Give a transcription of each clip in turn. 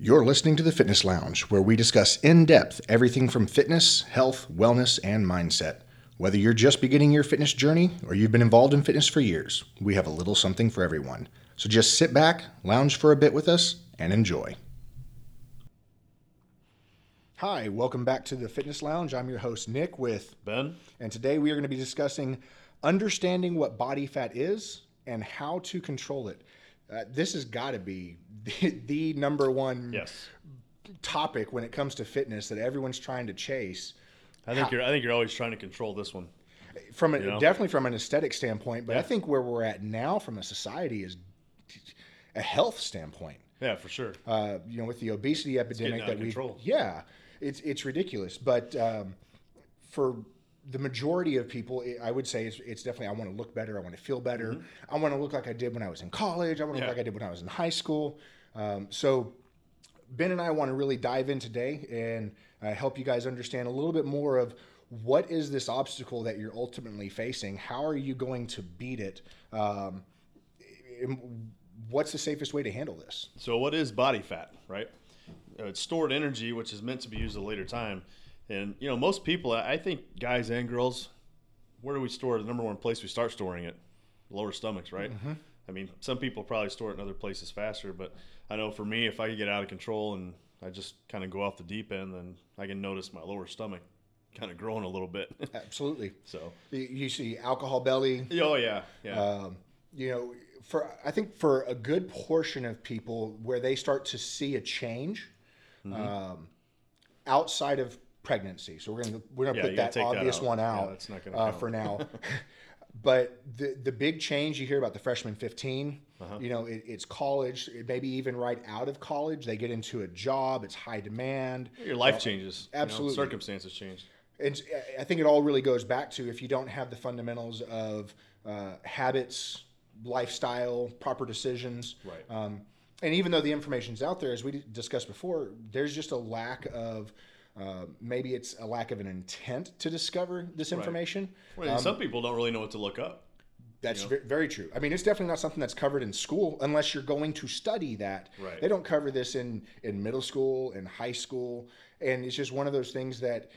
You're listening to the Fitness Lounge, where we discuss in depth everything from fitness, health, wellness, and mindset. Whether you're just beginning your fitness journey or you've been involved in fitness for years, we have a little something for everyone. So just sit back, lounge for a bit with us, and enjoy. Hi, welcome back to the Fitness Lounge. I'm your host, Nick, with Ben? and today we are going to be discussing understanding what body fat is and how to control it. Uh, this has got to be the, the number one Yes. topic when it comes to fitness that everyone's trying to chase. I think you're I think you're always trying to control this one. From a, You know? definitely from an aesthetic standpoint, but I think where we're at now from a society is a health standpoint. Yeah, for sure. uh, you know, with the obesity epidemic that we, control. yeah, it's it's ridiculous. But um, for the majority of people, I would say it's, it's definitely I want to look better. I want to feel better. I want to look like I did when I was in college. I want to Mm-hmm. Yeah. look like I did when I was in high school. Um, so Ben and I want to really dive in today and uh, help you guys understand a little bit more of what is this obstacle that you're ultimately facing. How are you going to beat it? Um, and what's the safest way to handle this? So what is body fat, right? Uh, it's stored energy, which is meant to be used at a later time. And you know, most people, I think, guys and girls, where do we store? The number one place we start storing it, lower stomachs, right? I mean, some people probably store it in other places faster, but I know for me, if I get out of control and I just kind of go off the deep end, then I can notice my lower stomach kind of growing a little bit. Absolutely. so, You- You see alcohol belly. oh yeah, yeah, Um, you know, for I think for a good portion of people, where they start to see a change Mm-hmm. um, outside of pregnancy. So we're gonna we're gonna Yeah, put that take that obvious out. one Yeah, out gonna uh, for now. but the the big change you hear about the freshman 15 Uh-huh. you know it, it's college maybe even right out of college they get into a job it's high demand your life changes. you know, absolutely. circumstances change. and I think it all really goes back to if you don't have the fundamentals of uh, habits, lifestyle, proper decisions. Right. Um, and even though the information's out there, as we discussed before, there's just a lack of uh, maybe it's a lack of an intent to discover this information. Well, and some people don't really know what to look up. That's ve- very true. I mean, it's definitely not something that's covered in school unless you're going to study that. Right. They don't cover this in in middle school and high school, and it's just one of those things that,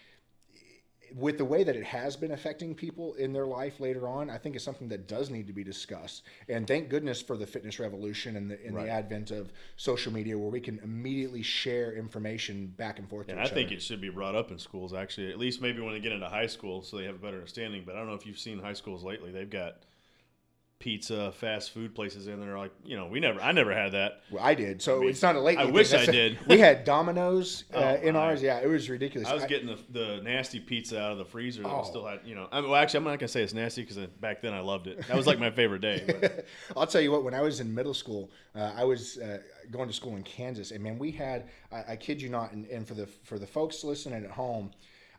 with the way that it has been affecting people in their life later on, I think it's something that does need to be discussed. And thank goodness for the fitness revolution and the in Right. the advent of social media, where we can immediately share information back and forth. And I each think other. it should be brought up in schools, actually, at least maybe when they get into high school so they have a better understanding. But I don't know if you've seen high schools lately. They've got pizza, fast food places in there. Like, you know, we never, I never had that. Well, I did, so mean, it's not a late. I wish I did. we had Domino's uh, Oh, in ours. Yeah, it was ridiculous. I was I- getting the, the nasty pizza out of the freezer that Oh. still had, you know. I mean, well, actually, I'm not going to say it's nasty because back then I loved it. That was like my favorite day. I'll tell you what. When I was in middle school, uh, I was uh, going to school in Kansas, and man, we had. I, I kid you not, and, and for the for the folks listening at home,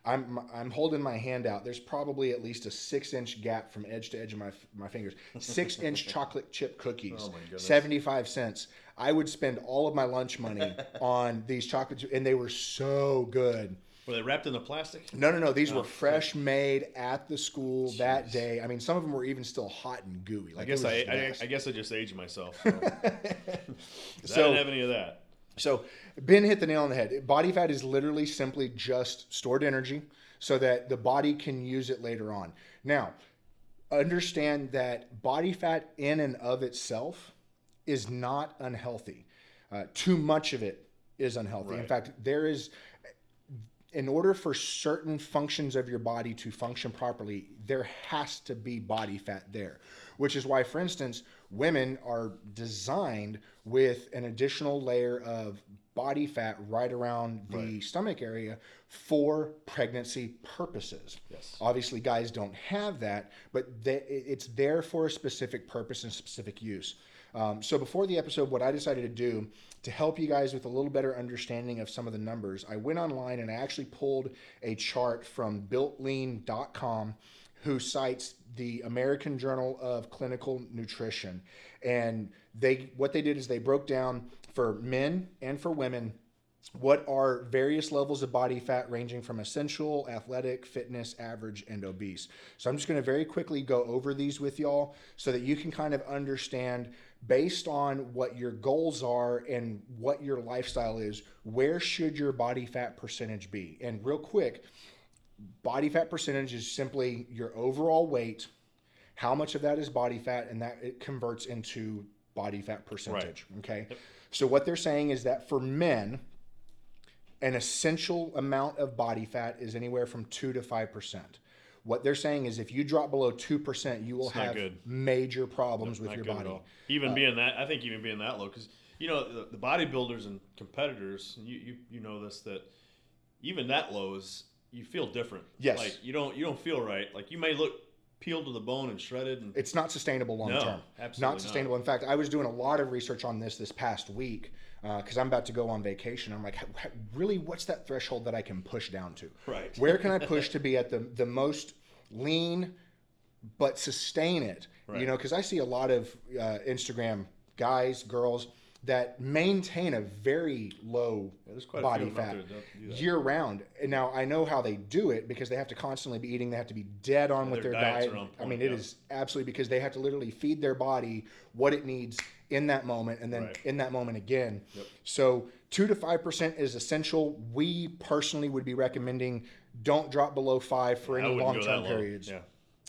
I'm I'm holding my hand out. There's probably at least a six inch gap from edge to edge of my my fingers. Six inch chocolate chip cookies, Oh, seventy five cents. I would spend all of my lunch money on these chocolate, and they were so good. were they wrapped in the plastic? No, no, no. These oh, were fresh made at the school that day. I mean, some of them were even still hot and gooey. Like I guess I, I. I guess I just aged myself. So. 'Cause I So- didn't have any of that. So Ben hit the nail on the head. Body fat is literally simply just stored energy so that the body can use it later on. Now, understand that body fat in and of itself is not unhealthy. Uh, too much of it is unhealthy. In fact, there is in order for certain functions of your body to function properly, there has to be body fat there. Which is why, for instance, women are designed with an additional layer of body fat right around the stomach area for pregnancy purposes. Yes. Obviously, guys don't have that, but they, it's there for a specific purpose and specific use. Um, so before the episode, what I decided to do to help you guys with a little better understanding of some of the numbers, I went online and I actually pulled a chart from builtlean.com who cites the American Journal of Clinical Nutrition. And they what they did is they broke down for men and for women what are various levels of body fat ranging from essential, athletic, fitness, average, and obese. So I'm just going to very quickly go over these with y'all so that you can kind of understand based on what your goals are and what your lifestyle is, where should your body fat percentage be? And real quick, body fat percentage is simply your overall weight, how much of that is body fat, and that it converts into body fat percentage. Okay. So what they're saying is that for men, an essential amount of body fat is anywhere from two to five percent. What they're saying is if you drop below two percent, you will have good. major problems with your body. Even uh, being that, I think even being that low, because you know the, the bodybuilders and competitors, you, you you know this that even that low is you feel different. Yes. like you don't you don't feel right. Like you may look peeled to the bone and shredded, and It's not sustainable long No, term. absolutely not not. sustainable. In fact, I was doing a lot of research on this this past week because I'm about to go on vacation. I'm like, "H- h- really, what's that threshold that I can push down to? Right. Where can I push to be at the the most lean, but sustain it? Right. You know, because I see a lot of uh, Instagram guys, girls that maintain a very low quite body few of them out fat there that don't do that. year round. And now I know how they do it because they have to constantly be eating. They have to be dead on with their their diet. on I mean, it yep. is absolutely because they have to literally feed their body what it needs in that moment and then Right. in that moment again. Yep. So two to five percent is essential. We personally would be recommending don't drop below five for I any long term periods. Yeah.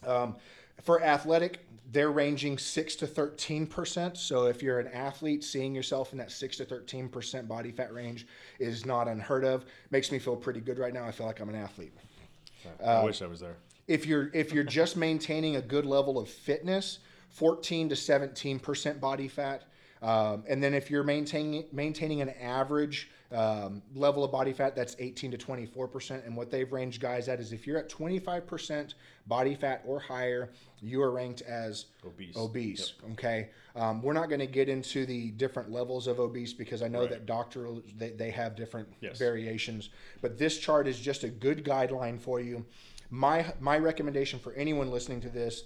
Um, for athletic, they're ranging six to thirteen percent. So if you're an athlete, seeing yourself in that six to thirteen percent body fat range is not unheard of. Makes me feel pretty good right now. I feel like I'm an athlete. Uh, I wish I was there. If you're if you're just maintaining a good level of fitness, fourteen to seventeen percent body fat. Um, and then if you're maintaining maintaining an average um, level of body fat, that's 18 to 24 percent. And what they've ranged guys at is if you're at 25 percent body fat or higher, you are ranked as Obese. obese. Okay, um, we're not going to get into the different levels of obese because I know Right. that doctoral they, they have different Yes. variations. But this chart is just a good guideline for you. My my recommendation for anyone listening to this,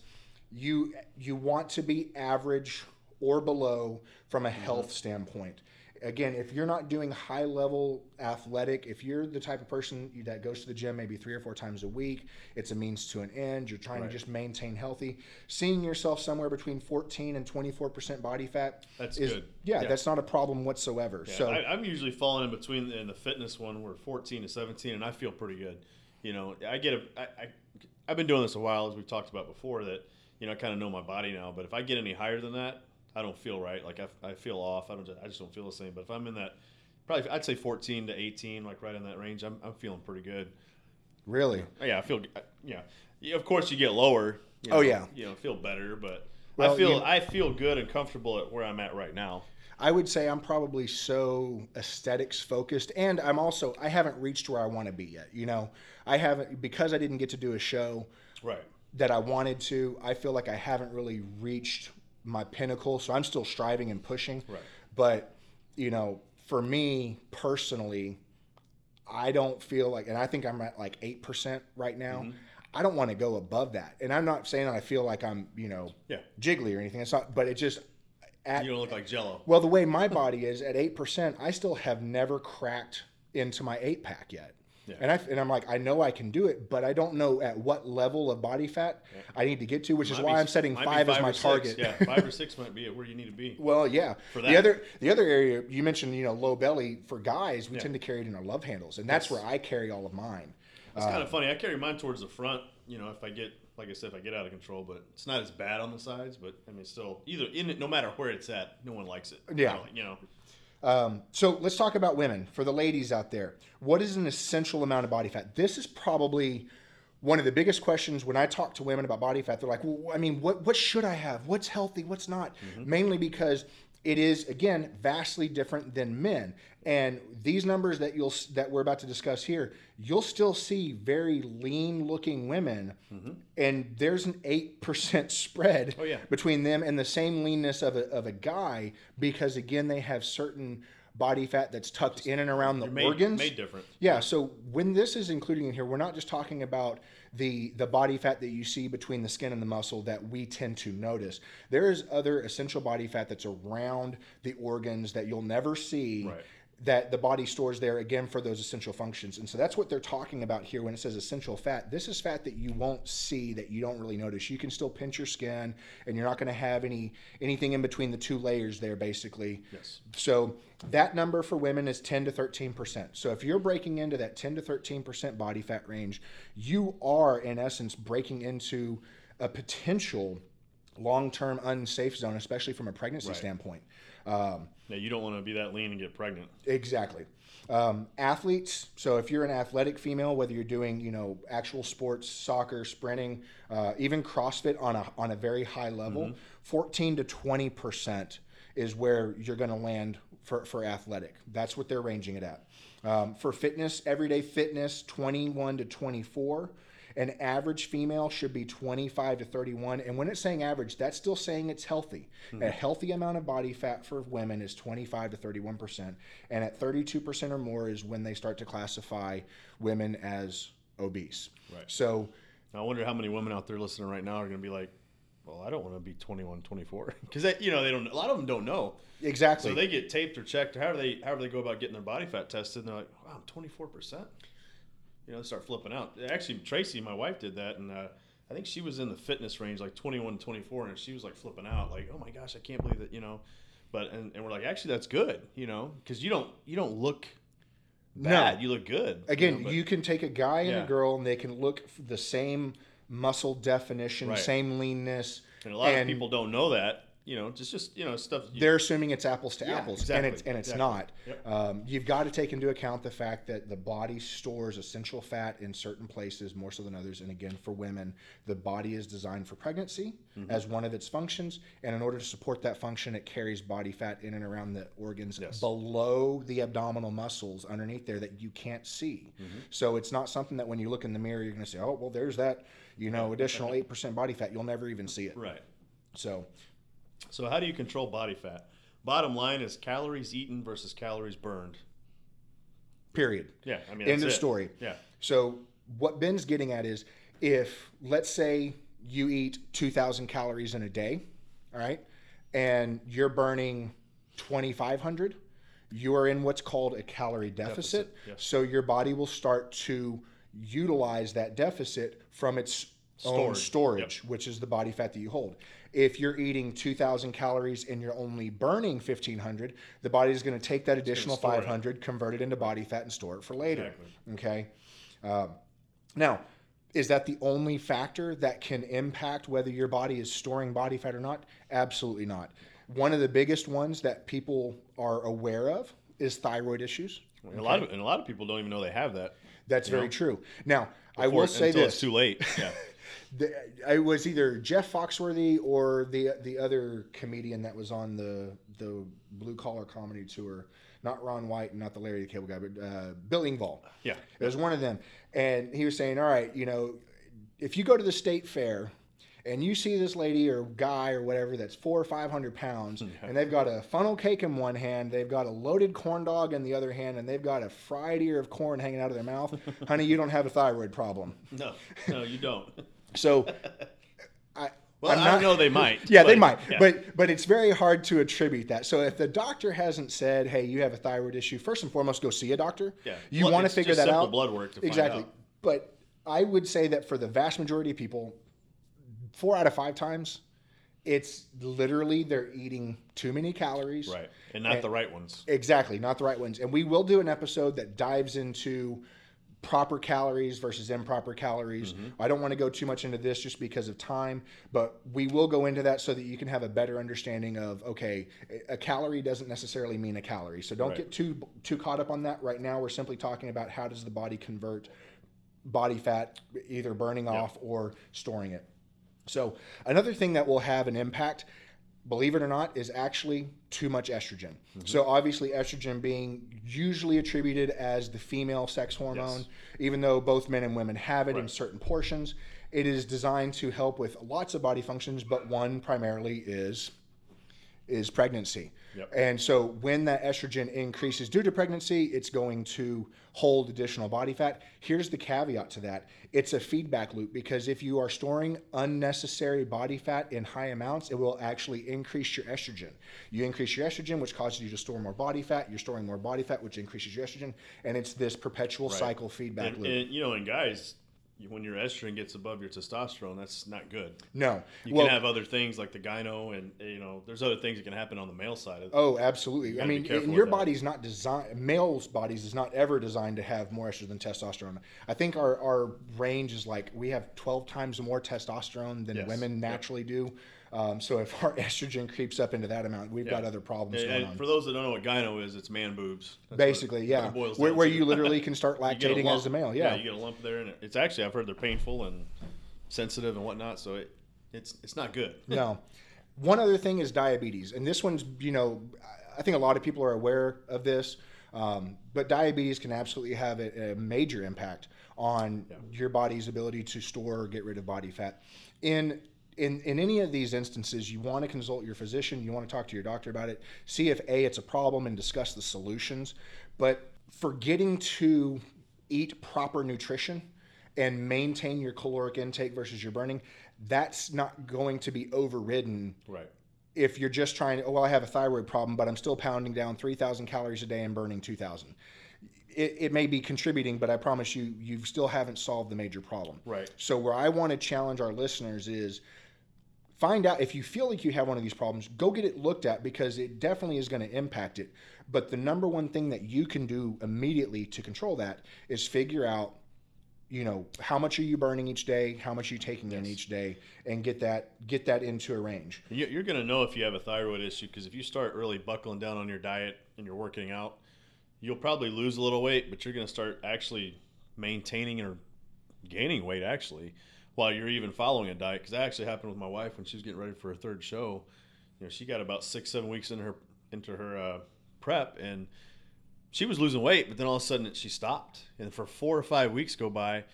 you you want to be average or below from a Mm-hmm. health standpoint. Again, if you're not doing high level athletic, if you're the type of person that goes to the gym maybe three or four times a week, it's a means to an end. You're trying Right. to just maintain healthy. Seeing yourself somewhere between 14 and 24 percent body fat That's is good. Yeah, Yeah. that's not a problem whatsoever. Yeah, so I, I'm usually falling in between in the fitness one. We're 14 to 17, and I feel pretty good. You know, I get a. I, I I've been doing this a while, as we've talked about before. That you know, I kind of know my body now. But if I get any higher than that, I don't feel right. Like I, I feel off. I don't. Just, I just don't feel the same. But if I'm in that, probably I'd say 14 to 18, like right in that range, I'm, I'm feeling pretty good. really, oh, Yeah, I feel. Yeah, yeah of course you get lower. You Oh, know, yeah. You know, feel better, but Well, I feel you- I feel good and comfortable at where I'm at right now. I would say I'm probably so aesthetics focused, and I'm also I haven't reached where I want to be yet. You know, I haven't because I didn't get to do a show Right. that I wanted to. I feel like I haven't really reached my pinnacle, so I'm still striving and pushing. Right. But you know, for me personally, I don't feel like, and I think I'm at like eight percent right now. Mm-hmm. I don't want to go above that, and I'm not saying that I feel like I'm you know Yeah. jiggly or anything. It's not, but it just at You don't look like Jello. well, the way my body is at eight percent, I still have never cracked into my eight pack yet. Yeah. And I and I'm like, I know I can do it, but I don't know at what level of body fat I need to get to, which is why be- I'm setting might be five as my target. Yeah, five or six might be where you need to be. Well, yeah. For that. The other the other area you mentioned, you know, low belly for guys, we Yeah. tend to carry it in our love handles, and that's Yes. where I carry all of mine. It's kind of uh, funny. I carry mine towards the front. You know, if I get, like I said, if I get out of control, but it's not as bad on the sides. But I mean, still, either in it, no matter where it's at, no one likes it. Yeah. You know, Um, so let's talk about women. For the ladies out there, what is an essential amount of body fat? This is probably one of the biggest questions when I talk to women about body fat. They're like, well, I mean, what, what should I have? What's healthy? What's not? Mainly because it is, again, vastly different than men. And these numbers that you'll that we're about to discuss here, you'll still see very lean looking women, mm-hmm. and there's an eight percent spread Oh, yeah. between them and the same leanness of a, of a guy because again they have certain body fat that's tucked in and around the made, organs made different. yeah so when this is including in here we're not just talking about the the body fat that you see between the skin and the muscle that we tend to notice there is other essential body fat that's around the organs that you'll never see Right. That the body stores there again for those essential functions. And so that's what they're talking about here when it says essential fat. This is fat that you won't see that you don't really notice. You can still pinch your skin and you're not going to have any anything in between the two layers there basically. Yes. So that number for women is 10 to 13%. So if you're breaking into that 10 to 13% body fat range, you are in essence breaking into a potential long-term unsafe zone, especially from a pregnancy Right. standpoint. Um, Yeah, you don't want to be that lean and get pregnant. Exactly. Um, athletes. So if you're an athletic female, whether you're doing you know actual sports, soccer, sprinting, uh, even CrossFit on a on a very high level, 14 to 20 percent is where you're going to land for for athletic. That's what they're ranging it at. Um, for fitness, everyday fitness, 21 to 24. An average female should be 25 to 31. And when it's saying average, that's still saying it's healthy. Hmm. A healthy amount of body fat for women is 25 to 31%. And at 32% or more is when they start to classify women as obese. Right. So, I wonder how many women out there listening right now are going to be like, well, I don't want to be 21, 24. Because, you know, they don't, a lot of them don't know. exactly. So they get taped or checked or however they, however they go about getting their body fat tested. And they're like, wow, I'm 24%. You know, they start flipping out. Actually, Tracy, my wife, did that. And uh, I think she was in the fitness range, like 21, 24. And she was like flipping out, like, oh my gosh, I can't believe that, you know. But, and, and we're like, actually, that's good, you know, because you don't, you don't look bad. You look good. Again, you, know, but- you can take a guy and Yeah. a girl and they can look the same muscle definition, Right. same leanness. and a lot of people don't know that, you know, just, just, you know, stuff. You, they're assuming it's apples to Yeah, apples, exactly, and it's and it's exactly. not. Yep. Um, you've got to take into account the fact that the body stores essential fat in certain places more so than others. And again, for women, the body is designed for pregnancy Mm-hmm. as one of its functions, and in order to support that function, it carries body fat in and around the organs Yes. below the abdominal muscles underneath there that you can't see. Mm-hmm. So it's not something that when you look in the mirror, you're going to say, "Oh, well, there's that." You know, additional eight percent body fat. You'll never even see it. right. So So, how do you control body fat? Bottom line is calories eaten versus calories burned. period. Yeah, I mean, End of it. story. Yeah, So what Ben's getting at is if let's say you eat 2000 calories in a day, all right? And you're burning 2500, you are in what's called a calorie deficit. Deficit. So your body will start to utilize that deficit from its own Storage. storage, which is the body fat that you hold. If you're eating 2000 calories and you're only burning 1500, the body is going to take that additional store it. 500, convert it into body fat and store it for later. Exactly. Okay. Um, now, is that the only factor that can impact whether your body is storing body fat or not? Absolutely not. One of the biggest ones that people are aware of is thyroid issues. and a lot of and a lot of people don't even know they have that. That's very true. Now, I before- will say until this: it's too late. Yeah, the, I was either Jeff Foxworthy or the the other comedian that was on the the blue collar comedy tour. Not Ron White and not the Larry the Cable Guy, but uh, Bill Engvall. yeah, It was one of them. And he was saying, all right, you know, if you go to the state fair and you see this lady or guy or whatever that's four or 500 pounds and they've got a funnel cake in one hand, they've got a loaded corn dog in the other hand, and they've got a fried ear of corn hanging out of their mouth, honey, you don't have a thyroid problem. no, no, you don't. So, I, Well, I'm I not- know they might. yeah, they might, yeah. but but it's very hard to attribute that. So if the doctor hasn't said, "Hey, you have a thyroid issue," first and foremost, go see a doctor. yeah, you Blood- want to figure that out. Blood work to find exactly. out. But I would say that for the vast majority of people, four out of five times, it's literally they're eating too many calories. Right, and not the right ones. Exactly, not the right ones. And we will do an episode that dives into proper calories versus improper calories. Mm-hmm. I don't want to go too much into this just because of time, but we will go into that so that you can have a better understanding of okay, a- a calorie doesn't necessarily mean a calorie. So don't Right. get too too caught up on that. Right now we're simply talking about how does the body convert body fat either burning off or storing it. So another thing that will have an impact, believe it or not, is actually too much estrogen. Mm-hmm. So obviously estrogen being usually attributed as the female sex hormone, Yes. even though both men and women have it in certain portions. It is designed to help with lots of body functions, but one primarily is is pregnancy. Yep. And so when that estrogen increases due to pregnancy, it's going to hold additional body fat. Here's the caveat to that it's a feedback loop because if you are storing unnecessary body fat in high amounts, it will actually increase your estrogen. You increase your estrogen, which causes you to store more body fat. You're storing more body fat, which increases your estrogen. And it's this perpetual Right. cycle feedback And, loop. and, you know, and guys, when your estrogen gets above your testosterone, that's not good. no. You well, can have other things like the gyno, and you know, there's other things that can happen on the male side. Of Oh, absolutely. I mean, your with that. body's not designed. Males' bodies is not ever designed to have more estrogen than testosterone. I think our, our range is like we have twelve times more testosterone than Yes. women Yep. naturally do. Um, so if our estrogen creeps up into that amount, we've got other problems And, going and on. for those that don't know what gyno is, it's man boobs. That's Basically, what yeah, boils where, where you literally can start You get a lactating as a male. Yeah, you get a lump there, and it's actually I've heard they're painful and sensitive and whatnot. So it, it's it's not good. no. One other thing is diabetes, and this one's you know I think a lot of people are aware of this, um, but diabetes can absolutely have a, a major impact on your body's ability to store or get rid of body fat. In in, in any of these instances, you want to consult your physician. You want to talk to your doctor about it. See if a it's a problem and discuss the solutions. But forgetting to eat proper nutrition and maintain your caloric intake versus your burning, that's not going to be overridden Right. if you're just trying to, oh, well, I have a thyroid problem, but I'm still pounding down 3,000 calories a day and burning 2,000. It, it may be contributing, but I promise you, you still haven't solved the major problem. Right. So, where I want to challenge our listeners is find out if you feel like you have one of these problems, go get it looked at because it definitely is going to impact it. But the number one thing that you can do immediately to control that is figure out you know how much are you burning each day? How much are you taking in each day? And get that get that into a range. You- You're going to know if you have a thyroid issue because if you start really buckling down on your diet and you're working out, you'll probably lose a little weight, but you're going to start actually maintaining or gaining weight actually while you're even following a diet. Because that actually happened with my wife when she was getting ready for her third show. You know, she got about six, seven weeks into her into her uh, prep and she was losing weight, but then all of a sudden she stopped, and for four or five weeks go by.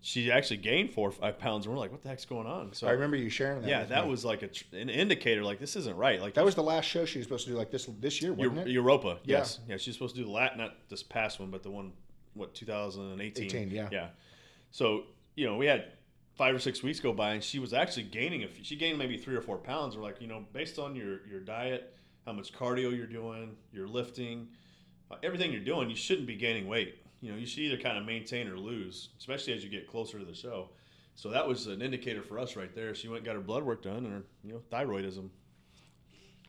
She actually gained four or five pounds, and we're like, "What the heck's going on?" So i remember you sharing that yeah, that me. was like a, tr- an indicator. Like this isn't right. Like that was the last show she was supposed to do like this this year wasn't Eu- it Europa. Yeah. Yes, yeah. She's supposed to do the lat, not this past one, but the one what 2018. 18, yeah. yeah. So you know, we had five or six weeks go by, and she was actually gaining a. few- She gained maybe three or four pounds. We're like, you know, based on your your diet, how much cardio you're doing, your lifting, everything you're doing, you shouldn't be gaining weight. You know, you should either kind of maintain or lose, especially as you get closer to the show. So that was an indicator for us right there. She went and got her blood work done, and her you know thyroidism.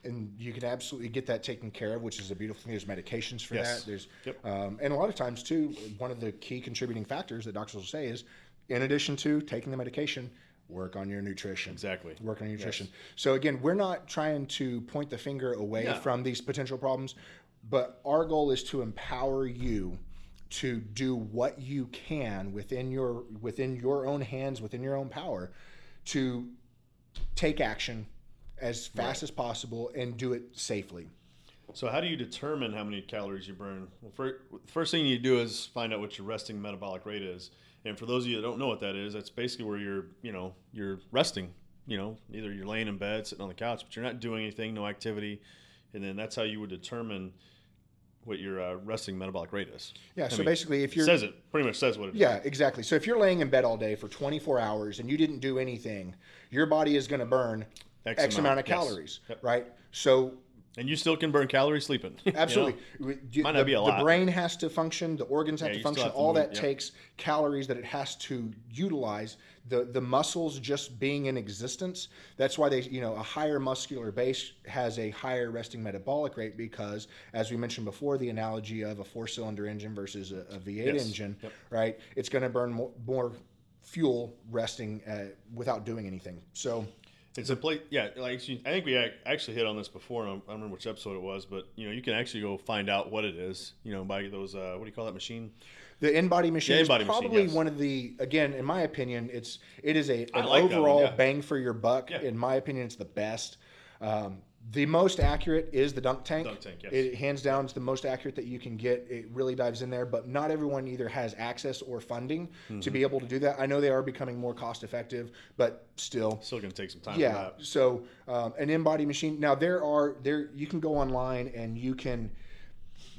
and you can absolutely get that taken care of, which is a beautiful thing. There's medications for Yes. that. There's, Yep. um, and a lot of times too, one of the key contributing factors that doctors will say is, in addition to taking the medication, work on your nutrition. Exactly. Work on your nutrition. So again, we're not trying to point the finger away No. from these potential problems, but our goal is to empower you to do what you can within your within your own hands, within your own power, to take action as fast as possible and do it safely. So how do you determine how many calories you burn? Well, fir- first thing you do is find out what your resting metabolic rate is. And for those of you that don't know what that is, that's basically where you're, you know, you're resting. You know, either you're laying in bed, sitting on the couch, but you're not doing anything, no activity, and then that's how you would determine what your uh, resting metabolic rate is. Yeah. I So mean, basically, if It you're says it pretty much says what it is. yeah, exactly. So if you're laying in bed all day for 24 hours and you didn't do anything, your body is going to burn X, X amount, amount, of yes. calories, Yep. right? So and you still can burn calories sleeping. you know? Absolutely. You- Might the, not be a lot. the brain has to function, the organs have Yeah, to function. have to All move, that takes calories that it has to utilize. The the muscles just being in existence. That's why they, you know, a higher muscular base has a higher resting metabolic rate because, as we mentioned before, the analogy of a four-cylinder engine versus a, a V8 Yes. engine, Yep. right? It's going to burn more, more fuel resting uh, without doing anything. So It's a place, yeah. Like I think we actually hit on this before. I don't remember which episode it was, but you know, you can actually go find out what it is. You know, by those uh, what do you call that machine? The InBody machine is InBody machine, probably yes. one of the again, in my opinion, it's it is a an like that one, overall yeah. bang for your buck. Yeah. In my opinion, it's the best. Um, The most accurate is the dunk tank. Dunk tank, yes. It hands down is the most accurate that you can get. It really dives in there, but not everyone either has access or funding Mm-hmm. to be able to do that. I know they are becoming more cost effective, but still, Still going to take some time yeah. So um, an InBody machine. Now there are there you can go online and you can.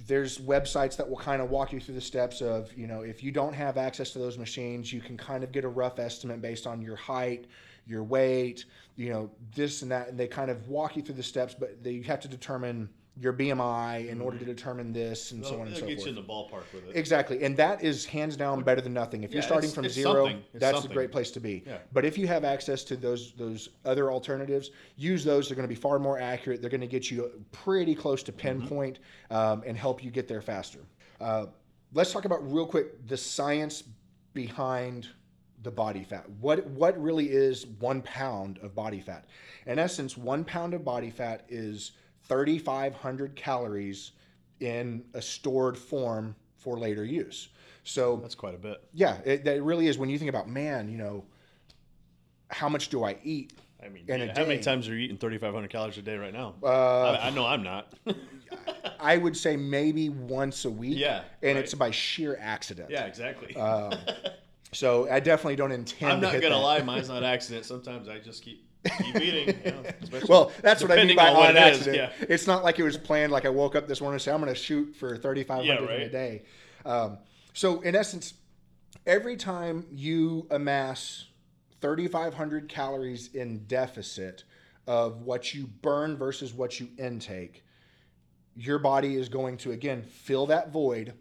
There's websites that will kind of walk you through the steps of you know if you don't have access to those machines, you can kind of get a rough estimate based on your height, your weight, you know this and that, and they kind of walk you through the steps. But they, you have to determine your BMI in order to determine this and so on and so forth. you in the ballpark with it. Exactly, and that is hands down better than nothing. If you're starting it's- from it's zero, something. That's something. a great place to be. Yeah. But if you have access to those those other alternatives, use those. They're going to be far more accurate. They're going to get you pretty close to Mm-hmm. pinpoint um, and help you get there faster. Uh, let's talk about real quick the science behind the body fat. What what really is one pound of body fat? In essence, one pound of body fat is 3,500 calories in a stored form for later use. So That's quite a bit. yeah, it, that really is when you think about man, you know, how much do I eat? I mean, In yeah, how many times are you eating 3,500 calories a day right now? Uh, I, I know I'm not. I would say maybe once a week. Yeah, and right. it's by sheer accident. yeah, exactly. So I definitely don't intend. I'm to not hit gonna that. lie, mine's not accident. Sometimes I just keep keep eating. You know, Well, that's what I mean by on what on it is, accident. yeah. It's not like it was planned. Like I woke up this morning and said, "I'm going to shoot for 3,500 Yeah, in a day." Um, so in essence, every time you amass 3,500 calories in deficit of what you burn versus what you intake, your body is going to again fill that void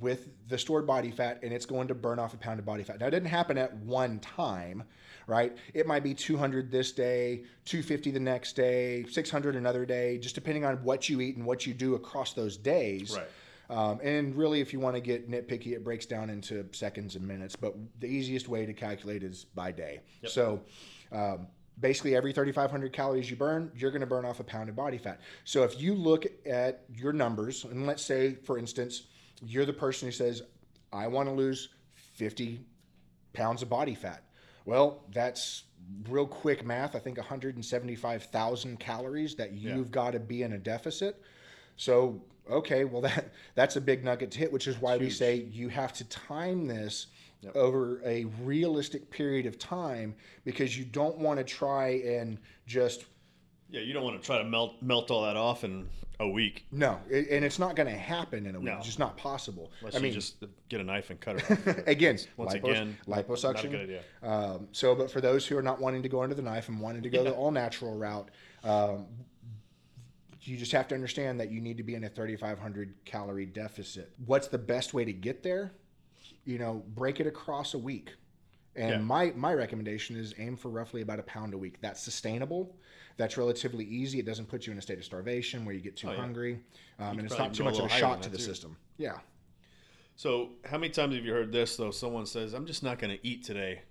with the stored body fat and it's going to burn off a pound of body fat. Now, it didn't happen at one time, right? It might be 200 this day, 250 the next day, 600 another day, just depending on what you eat and what you do across those days. Right. Um, and really, if you want to get nitpicky, it breaks down into seconds and minutes. But the easiest way to calculate is by day. So um, basically, every 3,500 calories you burn, you're going to burn off a pound of body fat. So if you look at your numbers, and let's say, for instance, you're the person who says, I want to lose 50 pounds of body fat. Well, that's real quick math. I think 175,000 calories that you've got to be in a deficit. So, okay, well that that's a big nugget to hit, which is why we say you have to time this over a realistic period of time because you don't want to try and just yeah, you don't want to try to melt melt all that off in a week. no, it, and it's not going to happen in a week. No. It's just not possible. Unless I mean, just get a knife and cut it off. again, Once lipos- again, not a liposuction. good idea. Um, so, but for those who are not wanting to go under the knife and wanting to go the all natural route, um, you just have to understand that you need to be in a 3,500 calorie deficit. What's the best way to get there? You know, break it across a week. And Yeah. my, my recommendation is aim for roughly about a pound a week. That's sustainable. That's relatively easy. It doesn't put you in a state of starvation where you get too Oh, yeah. hungry. Um, and it's not too much of a shot to the too. system. Yeah. So, how many times have you heard this though? Someone says, "I'm just not going to eat today,"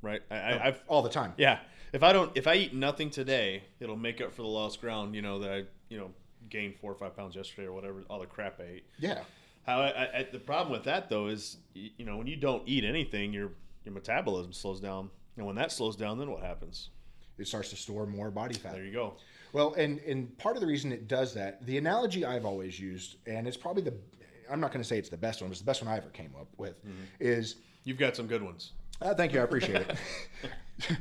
right? I, I, I've All the time. yeah. If I don't, if I eat nothing today, it'll make up for the lost ground. You know that I, you know, gained four or five pounds yesterday or whatever. All the crap I ate. Yeah. How I, I, the problem with that though is, you know, when you don't eat anything, your your metabolism slows down, and when that slows down, then what happens? It starts to store more body fat. There you go. Well, and and part of the reason it does that, the analogy I've always used, and it's probably the, I'm not going to say it's the best one, but it's the best one I ever came up with, is, You've got some good ones. uh, thank you, I appreciate it.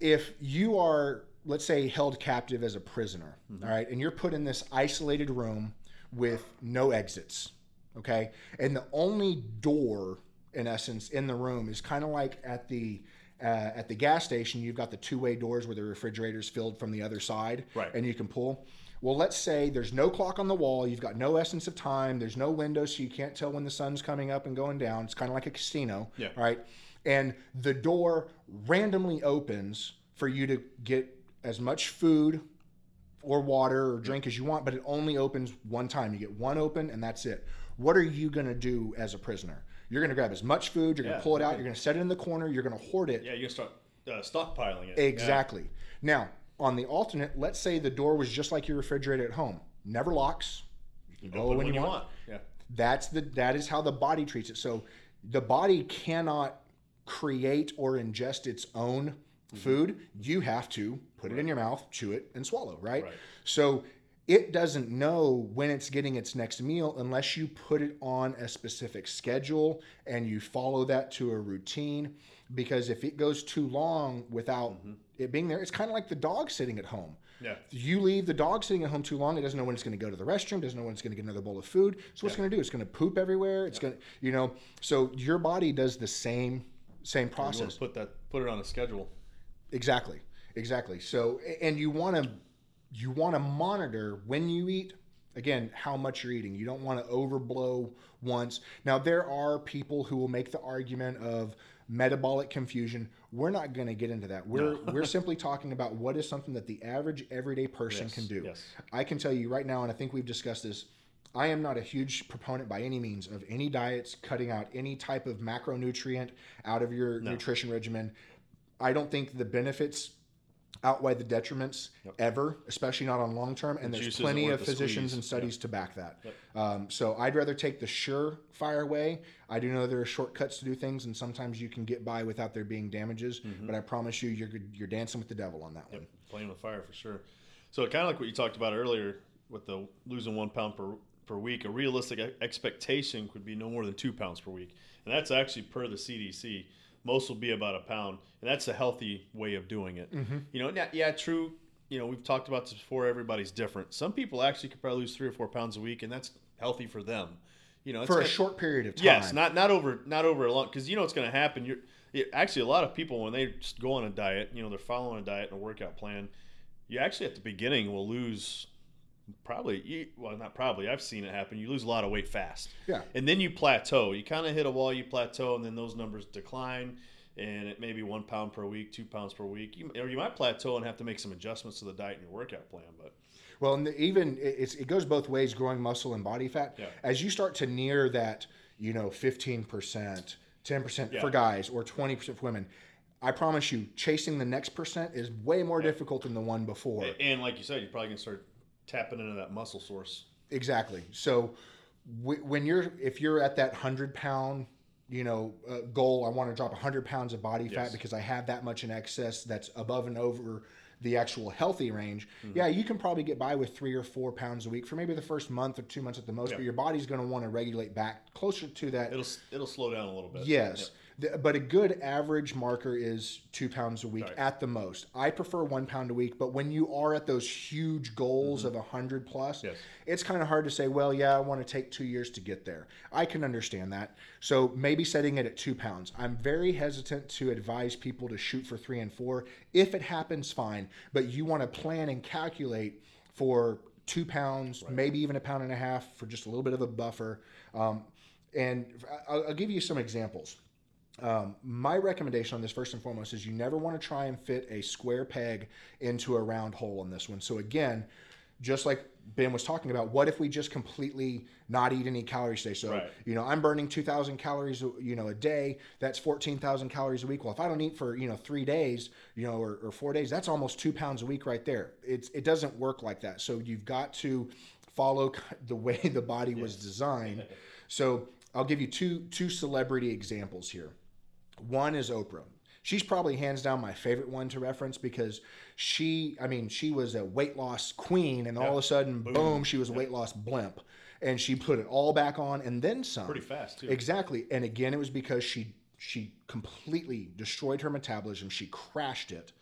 if you are, let's say, held captive as a prisoner, all right, and you're put in this isolated room with no exits, okay, and the only door, in essence, in the room is kind of like at the uh, at the gas station, you've got the two-way doors where the refrigerator's filled from the other side, Right. and you can pull. Well, let's say there's no clock on the wall, you've got no essence of time, there's no window, so you can't tell when the sun's coming up and going down. It's kind of like a casino, Yeah. right? And the door randomly opens for you to get as much food or water or drink as you want, but it only opens one time. You get one open and that's it. What are you going to do as a prisoner? You're going to grab as much food, you're going to pull it out, you're going to set it in the corner, you're going to hoard it. Yeah, you can start uh, stockpiling it. Exactly. Now, on the alternate, let's say the door was just like your refrigerator at home. Never locks. You can go Open when, you want. Yeah. That's the that is how the body treats it. So the body cannot create or ingest its own Food, you have to put it in your mouth, chew it, and swallow, right? Right. So it doesn't know when it's getting its next meal unless you put it on a specific schedule and you follow that to a routine. Because if it goes too long without mm-hmm. it being there, it's kind of like the dog sitting at home. Yeah. You leave the dog sitting at home too long, it doesn't know when it's going to go to the restroom, doesn't know when it's going to get another bowl of food. So what's Yeah. going to do? It's going to poop everywhere. It's going to, you know, so your body does the same same process. put that put it on a schedule. Exactly. Exactly. So and you want to you want to monitor when you eat again how much you're eating. You don't want to overblow once. Now there are people who will make the argument of metabolic confusion. We're not going to get into that. We're we're simply talking about what is something that the average everyday person Yes, can do. yes. I can tell you right now and I think we've discussed this I am not a huge proponent by any means of any diets cutting out any type of macronutrient out of your nutrition regimen. I don't think the benefits outweigh the detriments ever, especially not on long term. And juice there's plenty of the physicians squeeze. and studies to back that. Um, so I'd rather take the surefire way. I do know there are shortcuts to do things, and sometimes you can get by without there being damages. Mm-hmm. But I promise you, you're you're dancing with the devil on that one. Playing with fire for sure. So kind of like what you talked about earlier with the losing one pound per per week. A realistic expectation could be no more than two pounds per week, and that's actually per the CDC. Most will be about a pound, and that's a healthy way of doing it. Mm-hmm. You know, yeah, yeah, true. You know, we've talked about this before. Everybody's different. Some people actually could probably lose three or four pounds a week, and that's healthy for them. You know, it's For a short period of time. Yes, not not over not over a long because you know what's going to happen. You're it, actually a lot of people when they just go on a diet, you know, they're following a diet and a workout plan. You actually at the beginning will lose probably you, well not probably I've seen it happen. You lose a lot of weight fast. Yeah. and then you plateau. You kind of hit a wall. You plateau, and then those numbers decline. And it may be one pound per week, two pounds per week, you, or you might plateau and have to make some adjustments to the diet and your workout plan. But Well, and the- even it- it's, it goes both ways, growing muscle and body fat. Yeah. As you start to near that, you know, 15%, 10% Yeah. for guys or 20% for women, I promise you, chasing the next percent is way more difficult than the one before. and like you said, you're probably gonna start tapping into that muscle source. Exactly. So w- when you're, if you're at that 100 pound, you know, uh, goal, I want to drop 100 pounds of body fat Yes. because I have that much in excess that's above and over the actual healthy range. Mm-hmm. Yeah, you can probably get by with three or four pounds a week for maybe the first month or two months at the most, Yeah. but your body's going to want to regulate back closer to that. It'll it'll slow down a little bit. Yes. The- but a good average marker is two pounds a week Right. at the most. I prefer one pound a week, but when you are at those huge goals of a hundred plus, Mm-hmm. Yes. it's kind of hard to say, well, yeah, I want to take two years to get there. I can understand that. So maybe setting it at two pounds. I'm very hesitant to advise people to shoot for three and four. If it happens, fine. But you want to plan and calculate for two pounds, maybe even a pound and a half for just a little bit of a buffer. Um, and I'll, I'll give you some examples. Um, my recommendation on this, first and foremost, is you never want to try and fit a square peg into a round hole on this one. So, again, just like Ben was talking about, what if we just completely not eat any calories today? So, Right. you know, I'm burning 2,000 calories, you know, a day. That's 14,000 calories a week. Well, if I don't eat for, you know, three days, you know, or, or four days, that's almost two pounds a week right there. It's, it doesn't work like that. So, you've got to follow the way the body was designed. So, I'll give you two two celebrity examples here. One is Oprah. She's probably hands down my favorite one to reference because she, I mean, she was a weight loss queen, and all of a sudden, boom, she was a weight loss blimp, and she put it all back on and then some. Pretty fast too. Exactly, and again, it was because she she completely destroyed her metabolism. She crashed it,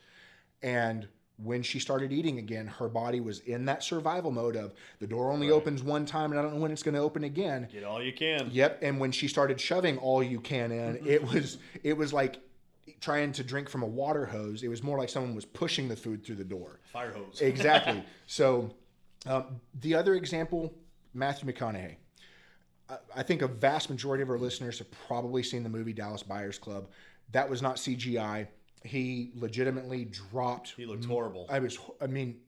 and when she started eating again, her body was in that survival mode of the door only opens one time, and I don't know when it's going to open again. Get all you can. Yep. And when she started shoving all you can in, it was it was like trying to drink from a water hose. It was more like someone was pushing the food through the door. Fire hose. Exactly. so um, the other example, Matthew McConaughey. I- I think a vast majority of our listeners have probably seen the movie Dallas Buyers Club. That was not CGI. He legitimately dropped. He looked horrible. I was. I mean,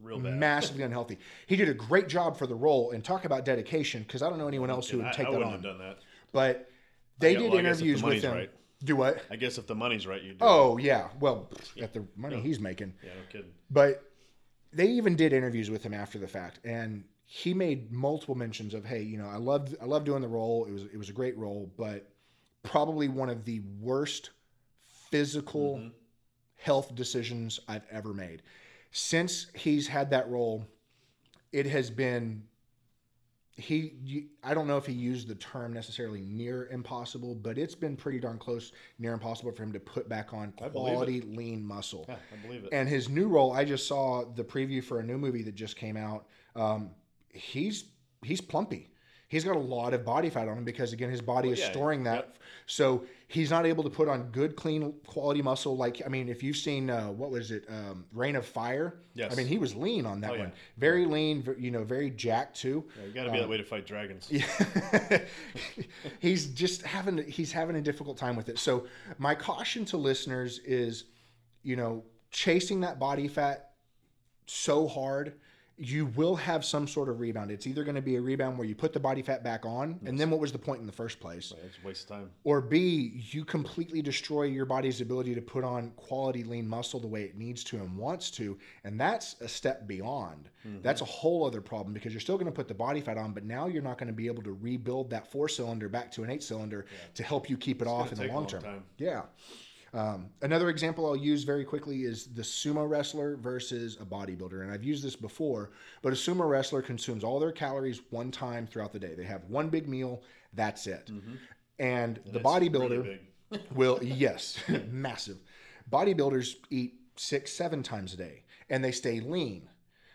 Real bad. massively unhealthy. He did a great job for the role, and talk about dedication. Because I don't know anyone else who would I, take I that wouldn't on. have done that. But they Yeah, did well, I guess if the interviews with him. right. Do what? I guess if the money's right, you do. Oh yeah. Well, at the money he's making. Yeah, no kidding. But they even did interviews with him after the fact, and he made multiple mentions of, "Hey, you know, I loved I loved doing the role. It was it was a great role, but probably one of the worst physical health decisions I've ever made. Since he's had that role, it has been he I don't know if he used the term necessarily near impossible, but it's been pretty darn close near impossible for him to put back on quality lean muscle. Yeah, I believe it. And his new role, I just saw the preview for a new movie that just came out. Um, he's he's plumpy. He's got a lot of body fat on him because again, his body is yeah, storing that. yep. So he's not able to put on good, clean, quality muscle. Like I mean, if you've seen uh, what was it, um, Reign of Fire? Yes. I mean, he was lean on that Oh, yeah. one. Very lean. You know, very jacked too. Yeah, you got to be that way to fight dragons. he's just having he's having a difficult time with it. So my caution to listeners is, you know, chasing that body fat so hard, you will have some sort of rebound. It's either going to be a rebound where you put the body fat back on, and then what was the point in the first place? It's a waste of time. Or B, you completely destroy your body's ability to put on quality lean muscle the way it needs to and wants to. And that's a step beyond. Mm-hmm. That's a whole other problem because you're still going to put the body fat on, but now you're not going to be able to rebuild that four cylinder back to an eight cylinder to help you keep it off in the long long term. time. Yeah. Um, another example I'll use very quickly is the sumo wrestler versus a bodybuilder. And I've used this before, but a sumo wrestler consumes all their calories one time throughout the day. They have one big meal, that's it. And the Mm-hmm. It's bodybuilder really will, yes, massive. Bodybuilders eat six, seven times a day and they stay lean.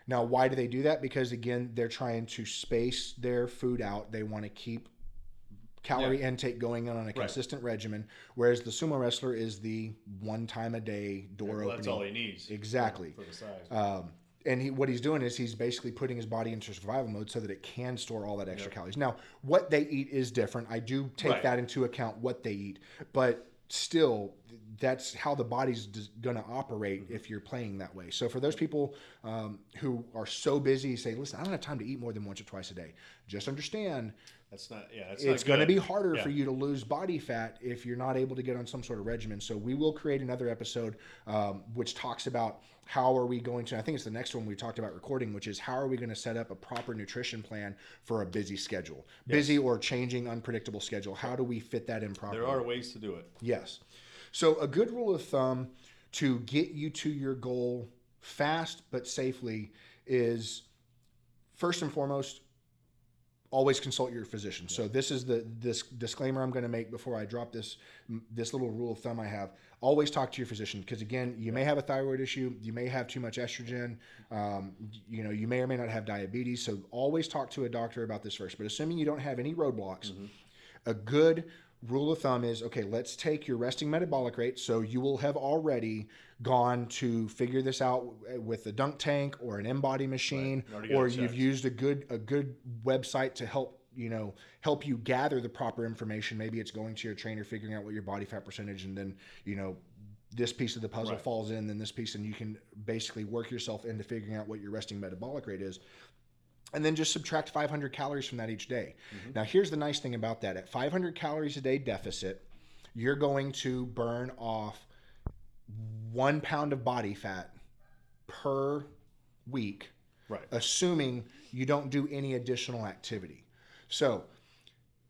Now, why do they do that? Because again, they're trying to space their food out. They want to keep calorie intake going on on a consistent regimen, whereas the sumo wrestler is the one time a day door Well, opening. that's all he needs. Exactly. For the size. Um, and he, what he's doing is he's basically putting his body into survival mode so that it can store all that extra calories. Now, what they eat is different. I do take Right. that into account, what they eat, but still, that's how the body's going to operate Mm-hmm. if you're playing that way. So, for those people um, who are so busy, say, listen, I don't have time to eat more than once or twice a day. Just understand that's not. Yeah, that's it's going to be harder Yeah. for you to lose body fat if you're not able to get on some sort of regimen. So we will create another episode um, which talks about how are we going to. I think it's the next one we talked about recording, which is how are we going to set up a proper nutrition plan for a busy schedule, busy or changing, unpredictable schedule. How do we fit that in properly? There are ways to do it. Yes. So a good rule of thumb to get you to your goal fast but safely is first and foremost always consult your physician. So this is the this disclaimer I'm going to make before I drop this this little rule of thumb I have. Always talk to your physician because again, you may have a thyroid issue, you may have too much estrogen, um, you know, you may or may not have diabetes. So always talk to a doctor about this first. But assuming you don't have any roadblocks, a good rule of thumb is okay, let's take your resting metabolic rate. So you will have already gone to figure this out with a dunk tank or an InBody machine, got or you've used a good a good website to help you know help you gather the proper information. Maybe it's going to your trainer, figuring out what your body fat percentage, and then you know this piece of the puzzle Right. falls in, then this piece, and you can basically work yourself into figuring out what your resting metabolic rate is and then just subtract 500 calories from that each day. Mm-hmm. Now, here's the nice thing about that at 500 calories a day deficit, you're going to burn off one pound of body fat per week, Right. assuming you don't do any additional activity. So,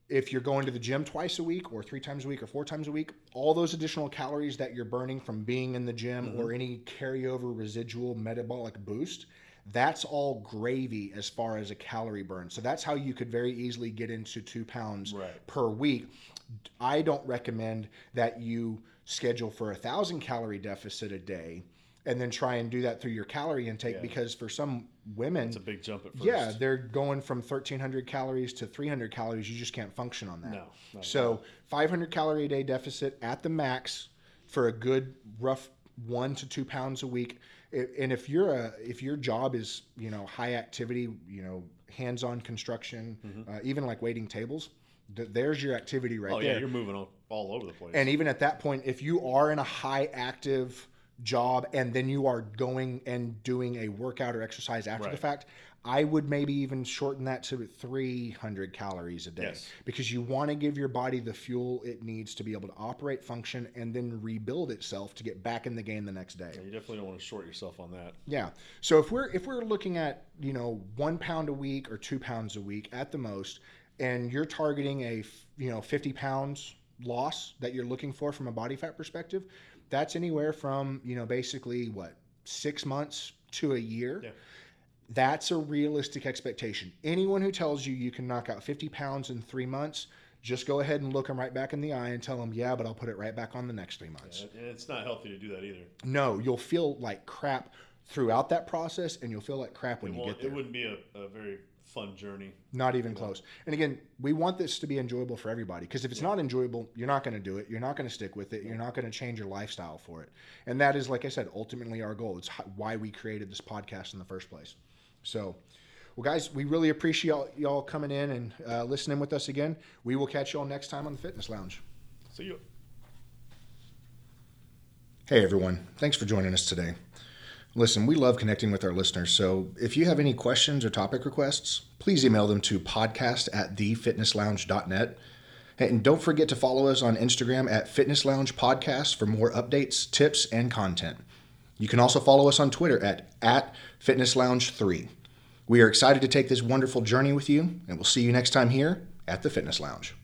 if you're going to the gym twice a week or three times a week or four times a week, all those additional calories that you're burning from being in the gym mm-hmm. or any carryover residual metabolic boost, that's all gravy as far as a calorie burn. So that's how you could very easily get into two pounds Right. per week. I don't recommend that you schedule for a thousand calorie deficit a day and then try and do that through your calorie intake Yeah. because for some women, It's a big jump at first. yeah, they're going from 1300 calories to 300 calories. You just can't function on that. No, So 500 calorie a day deficit at the max for a good rough one to two pounds a week. And if you're a if your job is you know high activity, you know hands-on construction, uh, even like waiting tables, th- there's your activity right Mm-hmm. Oh there. yeah, you're moving all, all over the place. And even at that point, if you are in a high active job and then you are going and doing a workout or exercise after the fact, I would maybe even shorten that to 300 calories a day Yes. because you want to give your body the fuel it needs to be able to operate, function, and then rebuild itself to get back in the game the next day. you definitely don't want to short yourself on that. Yeah. So if we're if we're looking at you know one pound a week or two pounds a week at the most, and you're targeting a you know 50 pounds loss that you're looking for from a body fat perspective, That's anywhere from, you know, basically what, six months to a year. Yeah. That's a realistic expectation. Anyone who tells you you can knock out 50 pounds in three months, just go ahead and look them right back in the eye and tell them, yeah, but I'll put it right back on the next three months. And it's not healthy to do that either. No, you'll feel like crap throughout that process and you'll feel like crap when you get there. it wouldn't be a, a very fun journey. Not even close. And again, we want this to be enjoyable for everybody because if it's not enjoyable, you're not going to do it. You're not going to stick with it. You're not going to change your lifestyle for it. And that is, like I said, ultimately our goal. It's why we created this podcast in the first place. So, well, guys, we really appreciate y'all, coming in and uh, listening with us again. We will catch y'all next time on the Fitness Lounge. See you. Hey, everyone. Thanks for joining us today. Listen, we love connecting with our listeners, so if you have any questions or topic requests, please email them to podcast at thefitnesslounge.net. And don't forget to follow us on Instagram at Fitness Lounge Podcast for more updates, tips, and content. You can also follow us on Twitter at, at Fitness Lounge 3. We are excited to take this wonderful journey with you, and we'll see you next time here at the Fitness Lounge.